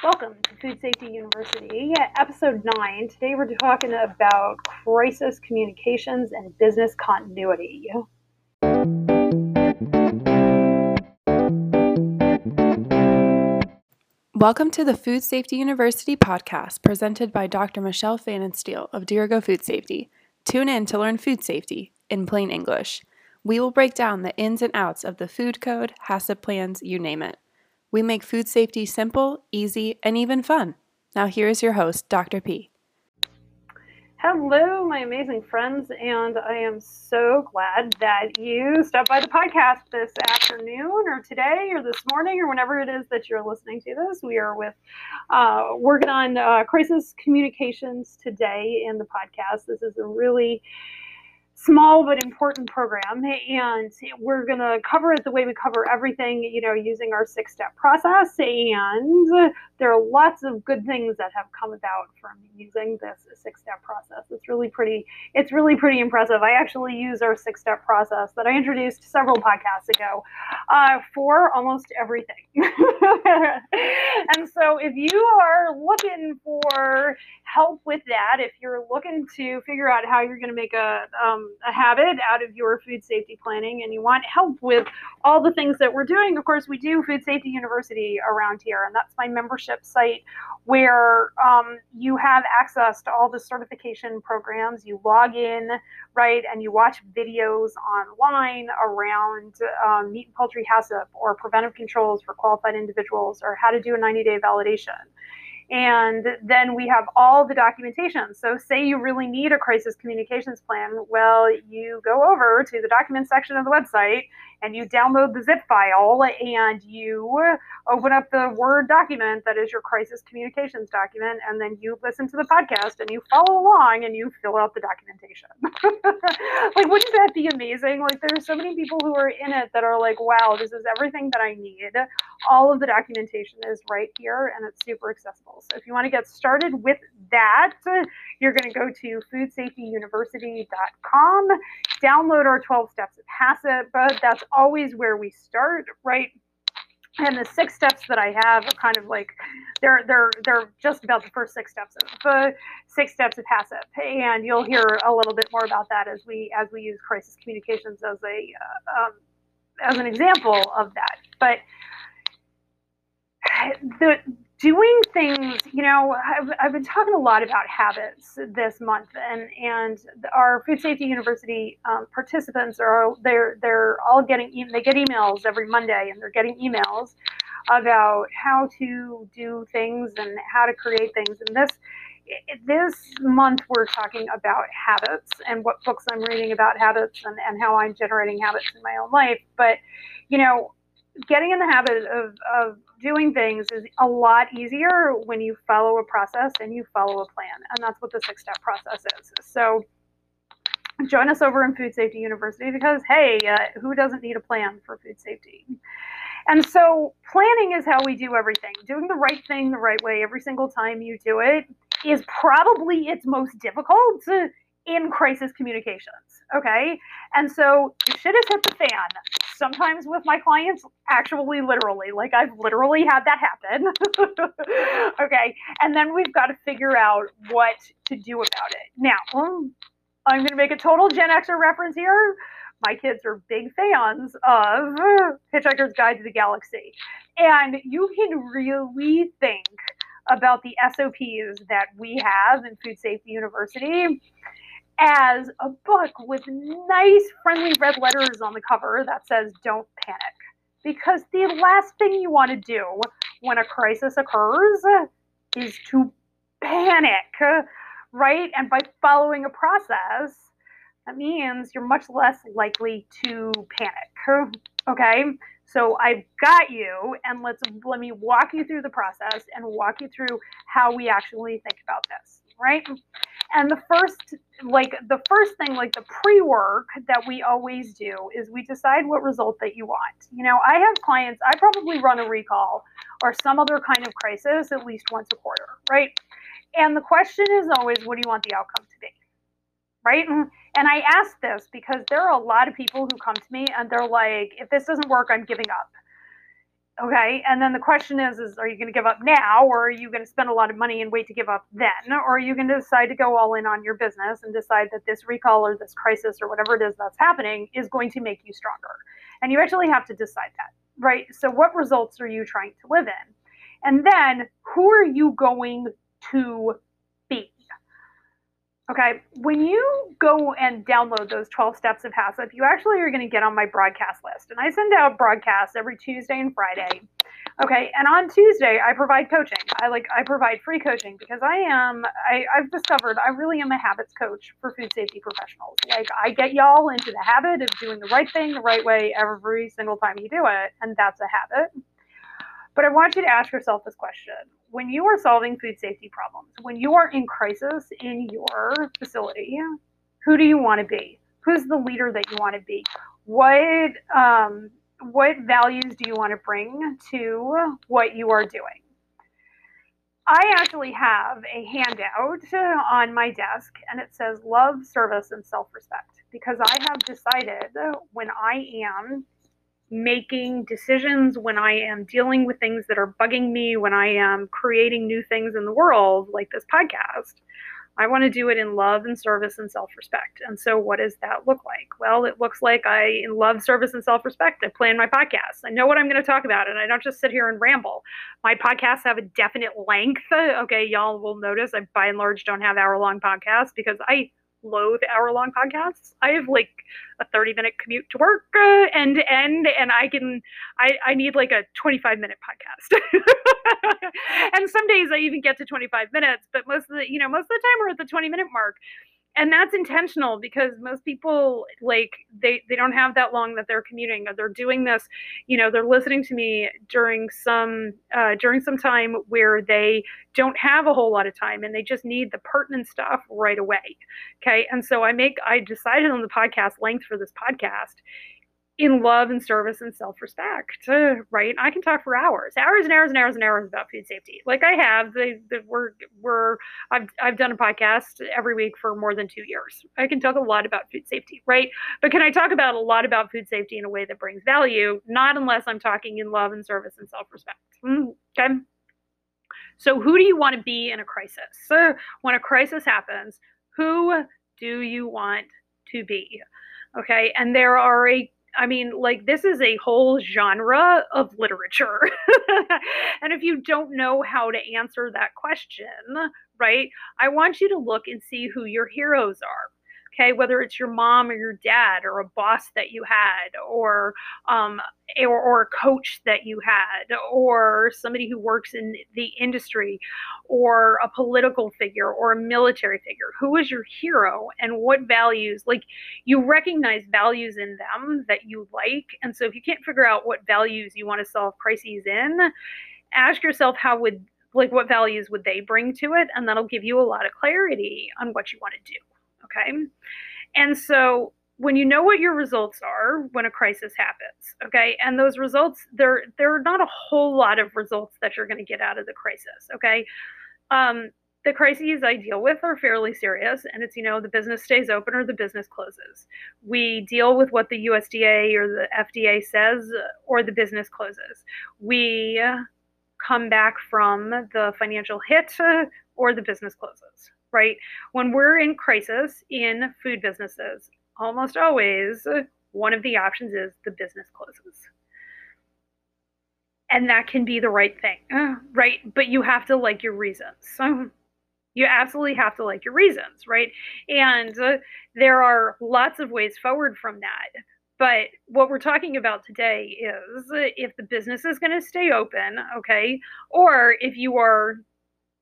Welcome to Food Safety University, episode 9. Today we're talking about crisis communications and business continuity. Welcome to the Food Safety University podcast presented by Dr. Michelle Pfannenstiel of Dirigo Food Safety. Tune in to learn food safety in plain English. We will break down the ins and outs of the food code, HACCP plans, you name it. We make food safety simple, easy, and even fun. Now, here is your host, Dr. P. Hello, my amazing friends, and I am so glad that you stopped by the podcast this afternoon, or today, or this morning, or whenever it is that you're listening to this. We are with uh, working on uh, crisis communications today in the podcast. This is a really small but important program and we're going to cover it the way we cover everything you know using our six step process and there are lots of good things that have come about from using this six step process. It's really pretty it's really pretty impressive. I actually use our six step process that i introduced several podcasts ago uh, for almost everything. And so if you are looking for help with that if you're looking to figure out how you're going to make a um, a habit out of your food safety planning and you want help with all the things that we're doing, of course, we do Food Safety University around here, and that's my membership site where um, you have access to all the certification programs. You log in, right, and you watch videos online around um, meat and poultry HACCP or preventive controls for qualified individuals or how to do a 90 day validation. And then we have all the documentation. So, say you really need a crisis communications plan, well, you go over to the document section of the website and you download the zip file and you open up the Word document that is your crisis communications document, and then you listen to the podcast and you follow along and you fill out the documentation. like, wouldn't that be amazing? Like, there's so many people who are in it that are like, wow, this is everything that I need. All of the documentation is right here and it's super accessible. So, if you want to get started with that, you're going to go to foodsafetyuniversity.com, download our 12 steps of HACCP, that's always where we start, right? And the six steps that I have are kind of like they're they're they're just about the first six steps of the six steps of HACCP, and you'll hear a little bit more about that as we as we use crisis communications as a uh, um, as an example of that. But the doing things, you know, I've, I've been talking a lot about habits this month, and and our Food Safety University um, participants are they're they're all getting they get emails every Monday, and they're getting emails about how to do things and how to create things. And this this month we're talking about habits and what books I'm reading about habits and, and how I'm generating habits in my own life. But you know, getting in the habit of, of doing things is a lot easier when you follow a process and you follow a plan. And that's what the six step process is. So join us over in Food Safety University because, hey, uh, who doesn't need a plan for food safety? And so planning is how we do everything. Doing the right thing the right way every single time you do it is probably its most difficult in crisis communications. Okay. And so shit has hit the fan sometimes with my clients, actually, literally. Like I've literally had that happen. okay. And then we've got to figure out what to do about it. Now, I'm going to make a total Gen Xer reference here. My kids are big fans of Hitchhiker's Guide to the Galaxy. And you can really think about the SOPs that we have in Food Safety University as a book with nice, friendly red letters on the cover that says, Don't panic. Because the last thing you want to do when a crisis occurs is to panic, right? And by following a process, that means you're much less likely to panic. Okay? So I've got you, and let's let me walk you through the process and walk you through how we actually think about this, right? And the first, like the first thing, like the pre-work that we always do is we decide what result that you want. You know, I have clients, I probably run a recall or some other kind of crisis at least once a quarter, right? And the question is always, what do you want the outcome to be? Right? And, and I ask this because there are a lot of people who come to me and they're like, if this doesn't work, I'm giving up. Okay. And then the question is, is are you going to give up now or are you going to spend a lot of money and wait to give up then? Or are you going to decide to go all in on your business and decide that this recall or this crisis or whatever it is that's happening is going to make you stronger? And you actually have to decide that, right? So what results are you trying to live in? And then who are you going to? Okay, when you go and download those 12 steps of HACCP, you actually are going to get on my broadcast list. And I send out broadcasts every Tuesday and Friday. Okay, and on Tuesday I provide coaching. I like I provide free coaching because I am I, I've discovered I really am a habits coach for food safety professionals. Like I get y'all into the habit of doing the right thing the right way every single time you do it, and that's a habit. But I want you to ask yourself this question when you are solving food safety problems, when you are in crisis in your facility, who do you want to be? Who's the leader that you want to be? What um, what values do you want to bring to what you are doing? I actually have a handout on my desk and it says love, service, and self respect because I have decided when I am making decisions, when I am dealing with things that are bugging me, when I am creating new things in the world, like this podcast, I want to do it in love and service and self respect. And so, what does that look like? Well, it looks like I in love, service, and self respect. I plan my podcast. I know what I'm going to talk about, and I don't just sit here and ramble. My podcasts have a definite length. Okay, y'all will notice I, by and large, don't have hour long podcasts because I loathe hour long podcasts. I have like a 30 minute commute to work uh, end to end, and I can, I, I need like a 25 minute podcast. and some days I even get to 25 minutes, but most of the, you know, most of the time we're at the 20 minute mark and that's intentional because most people like they they don't have that long that they're commuting or they're doing this you know they're listening to me during some uh, during some time where they don't have a whole lot of time and they just need the pertinent stuff right away okay? And so i make i decided on the podcast length for this podcast in love and service and self-respect right? I can talk for hours hours and hours and hours and hours about food safety. Like i have we're we're I've, I've done a podcast every week for more than two years. I can talk a lot about food safety right? But can i talk about a lot about food safety in a way that brings value? Not unless i'm talking in love and service and self-respect. Mm, okay. So who do you want to be in a crisis? So when a crisis happens who do you want to be? Okay and there are a I mean, like, this is a whole genre of literature. and if you don't know how to answer that question, right, I want you to look and see who your heroes are okay whether it's your mom or your dad or a boss that you had or um, or, or a coach that you had or somebody who works in the industry or a political figure or a military figure who is your hero and what values like you recognize values in them that you like and so if you can't figure out what values you want to solve crises in ask yourself how would like what values would they bring to it and that'll give you a lot of clarity on what you want to do Okay. And so when you know what your results are when a crisis happens, okay, and those results, there, there are not a whole lot of results that you're going to get out of the crisis, okay. Um, the crises I deal with are fairly serious, and it's you know the business stays open or the business closes. We deal with what the USDA or the FDA says, or the business closes. We come back from the financial hit, or the business closes right? When we're in crisis in food businesses, almost always one of the options is the business closes. And that can be the right thing, right? But you have to like your reasons. So You absolutely have to like your reasons, right? And uh, there are lots of ways forward from that. But what we're talking about today is if the business is going to stay open, okay, or if you are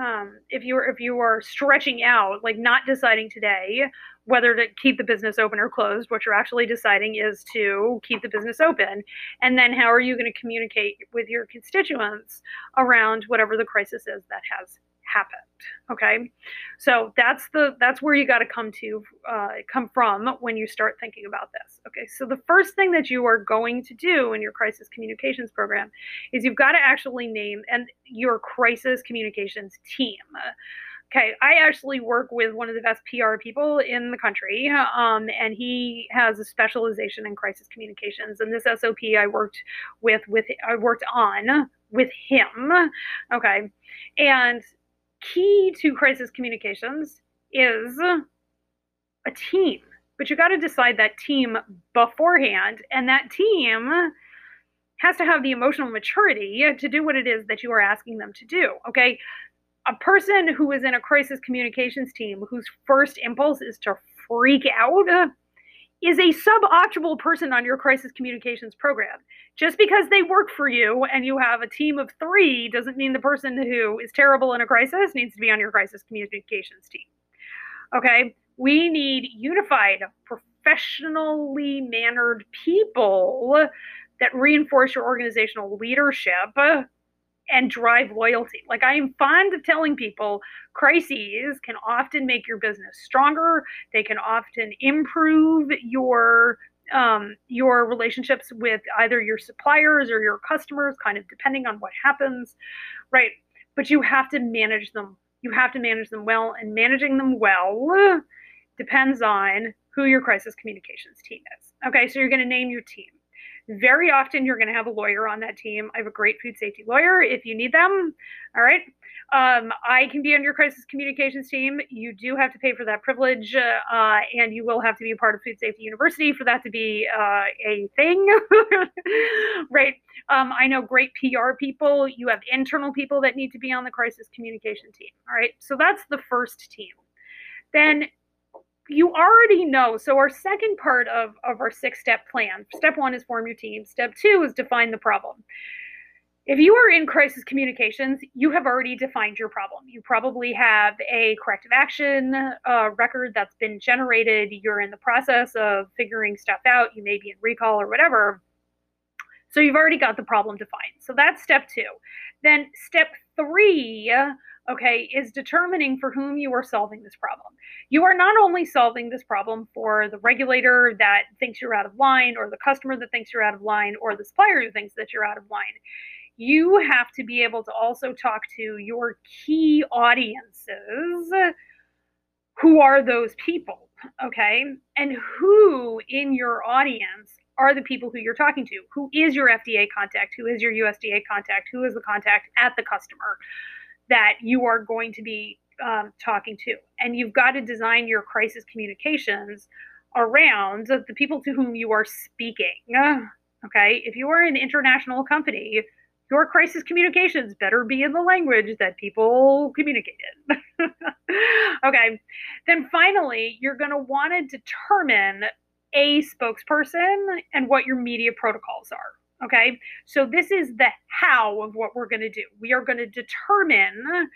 um, if you are if you are stretching out, like not deciding today whether to keep the business open or closed, what you're actually deciding is to keep the business open, and then how are you going to communicate with your constituents around whatever the crisis is that has happened okay so that's the that's where you got to come to uh, come from when you start thinking about this okay so the first thing that you are going to do in your crisis communications program is you've got to actually name and your crisis communications team Okay, I actually work with one of the best PR people in the country, um, and he has a specialization in crisis communications. And this SOP I worked with, with I worked on with him. Okay, and key to crisis communications is a team, but you got to decide that team beforehand, and that team has to have the emotional maturity to do what it is that you are asking them to do. Okay, a person who is in a crisis communications team whose first impulse is to freak out is a suboptimal person on your crisis communications program. Just because they work for you and you have a team of three doesn't mean the person who is terrible in a crisis needs to be on your crisis communications team. Okay? We need unified, professionally mannered people that reinforce your organizational leadership and drive loyalty. Like I am fond of telling people, crises can often make your business stronger. They can often improve your um, your relationships with either your suppliers or your customers, kind of depending on what happens, right? But you have to manage them. You have to manage them well, and managing them well depends on who your crisis communications team is. Okay, so you're going to name your team. Very often, you're going to have a lawyer on that team. I have a great food safety lawyer if you need them. All right. Um, I can be on your crisis communications team. You do have to pay for that privilege, uh, and you will have to be a part of Food Safety University for that to be uh, a thing. right. Um, I know great PR people. You have internal people that need to be on the crisis communication team. All right. So that's the first team. Then you already know. So our second part of, of our six step plan, step one is form your team. Step two is define the problem. If you are in crisis communications, you have already defined your problem. You probably have a corrective action uh, record that's been generated. You're in the process of figuring stuff out. You may be in recall or whatever. So you've already got the problem defined. So that's step two. Then step three okay, is determining for whom you are solving this problem. You are not only solving this problem for the regulator that thinks you're out of line, or the customer that thinks you're out of line, or the supplier who thinks that you're out of line. You have to be able to also talk to your key audiences. Who are those people? Okay. And who in your audience are the people who you're talking to? Who is your FDA contact? Who is your USDA contact? Who is the contact at the customer? that you are going to be um, talking to. And you've got to design your crisis communications around the people to whom you are speaking. Okay, if you are an international company, your crisis communications better be in the language that people communicate in. okay, then finally, you're going to want to determine a spokesperson and what your media protocols are. Okay, so this is the how of what we're going to do. We are going to determine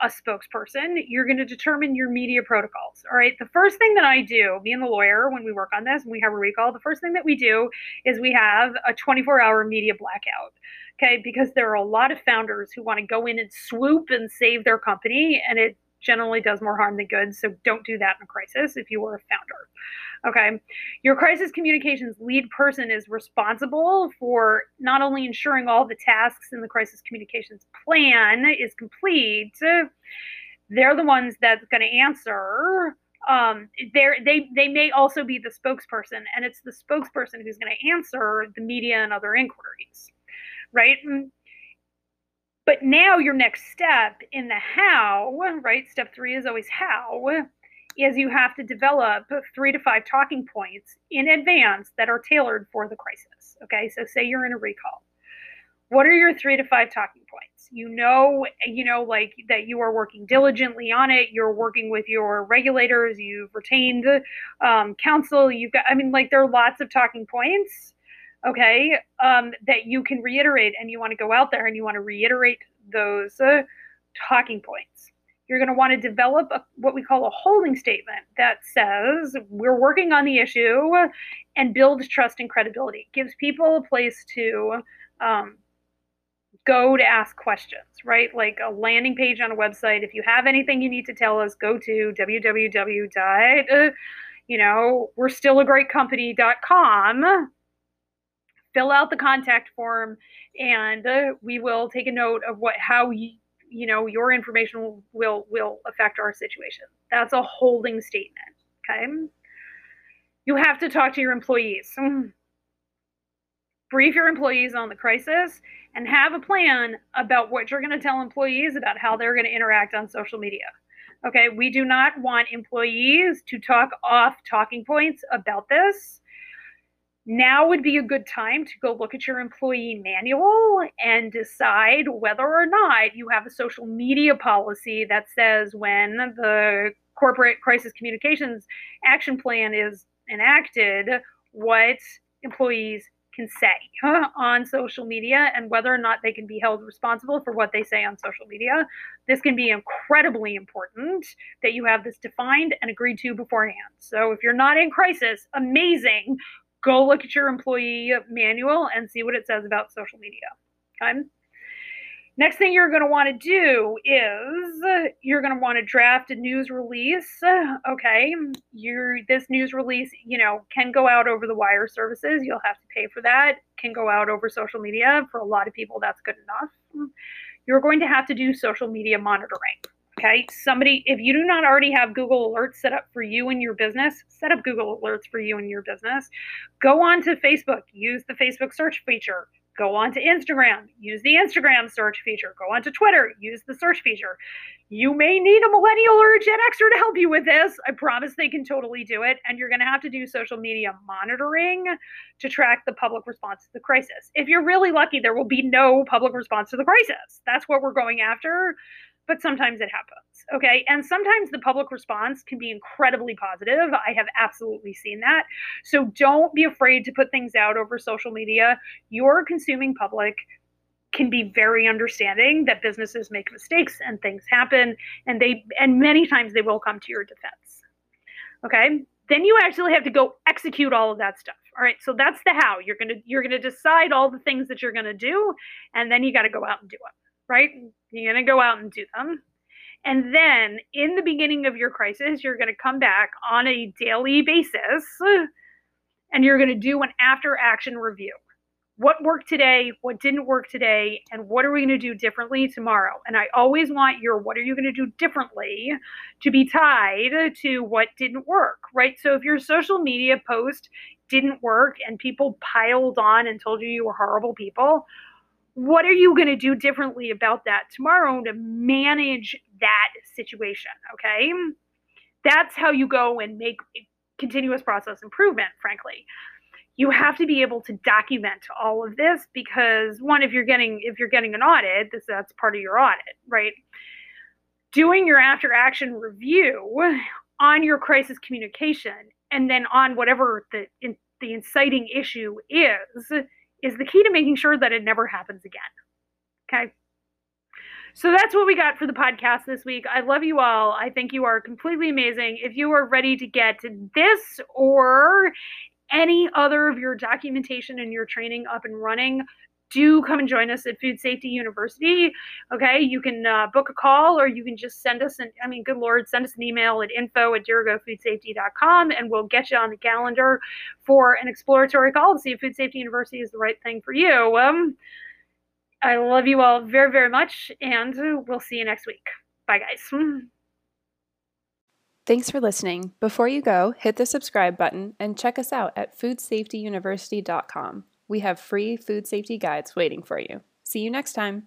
a spokesperson. You're going to determine your media protocols. All right. The first thing that I do, me and the lawyer, when we work on this and we have a recall, the first thing that we do is we have a 24 hour media blackout. Okay. Because there are a lot of founders who want to go in and swoop and save their company, and it generally does more harm than good. So don't do that in a crisis if you are a founder. Okay. Your crisis communications lead person is responsible for not only ensuring all the tasks in the crisis communications plan is complete, they're the ones that's going to answer. Um, they they they may also be the spokesperson, and it's the spokesperson who's going to answer the media and other inquiries, right? But now your next step in the how, right? Step three is always how is you have to develop three to five talking points in advance that are tailored for the crisis. Okay, so say you're in a recall. What are your three to five talking points? You know, you know, like that you are working diligently on it. You're working with your regulators. You've retained um, counsel. You've got, I mean, like there are lots of talking points. Okay, um, that you can reiterate, and you want to go out there and you want to reiterate those uh, talking points you're going to want to develop a, what we call a holding statement that says we're working on the issue and builds trust and credibility. It gives people a place to um, go to ask questions, right? Like a landing page on a website. If you have anything you need to tell us, go to www. You know, we're still a great company.com. Fill out the contact form, and uh, we will take a note of what how you you know, your information will, will, affect our situation. That's a holding statement. Okay. You have to talk to your employees. Brief your employees on the crisis and have a plan about what you're going to tell employees about how they're going to interact on social media. Okay, we do not want employees to talk off talking points about this. Now would be a good time to go look at your employee manual and decide whether or not you have a social media policy that says when the corporate crisis communications action plan is enacted, what employees can say on social media and whether or not they can be held responsible for what they say on social media. This can be incredibly important that you have this defined and agreed to beforehand. So if you're not in crisis, amazing. Go look at your employee manual and see what it says about social media. Okay. Next thing you're going to want to do is you're going to want to draft a news release. Okay, your this news release, you know, can go out over the wire services. You'll have to pay for that. Can go out over social media. For a lot of people, that's good enough. You're going to have to do social media monitoring. Okay, somebody, if you do not already have Google Alerts set up for you and your business, set up Google Alerts for you and your business. Go on to Facebook, use the Facebook search feature Go on to Instagram, use the Instagram search feature. Go on to Twitter, use the search feature. You may need a millennial or a Gen Xer to help you with this. I promise they can totally do it. And you're going to have to do social media monitoring to track the public response to the crisis. If you're really lucky, there will be no public response to the crisis. That's what we're going after but sometimes it happens. Okay. And sometimes the public response can be incredibly positive. I have absolutely seen that. So don't be afraid to put things out over social media. Your consuming public can be very understanding that businesses make mistakes and things happen and they and many times they will come to your defense. Okay? Then you actually have to go execute all of that stuff. All right? So that's the how. You're to you're to decide all the things that you're to do and then you got to go out and do them right? You're to go out and do them. And then in the beginning of your crisis, you're to come back on a daily basis and you're to do an after action review. What worked today? What didn't work today? And what are we going to do differently tomorrow? And I always want your what are you going to do differently to be tied to what didn't work, right? So if your social media post didn't work and people piled on and told you you were horrible people, what are you going to do differently about that tomorrow to manage that situation okay that's how you go and make continuous process improvement frankly you have to be able to document all of this because one if you're getting if you're getting an audit this that's part of your audit right doing your after action review on your crisis communication and then on whatever the in, the inciting issue is is the key to making sure that it never happens again. Okay. So that's what we got for the podcast this week. I love you all. I think you are completely amazing. If you are ready to get this or any other of your documentation and your training up and running, do come and join us at Food Safety University. Okay, you can uh, book a call or you can just send us an, I mean, good Lord, send us an email at info at dirigofoodsafety.com and we'll get you on the calendar for an exploratory call to see if Food Safety University is the right thing for you. Um, I love you all very, very much and we'll see you next week. Bye, guys. Thanks for listening. Before you go, hit the subscribe button and check us out at foodsafetyuniversity.com. We have free food safety guides waiting for you. See you next time.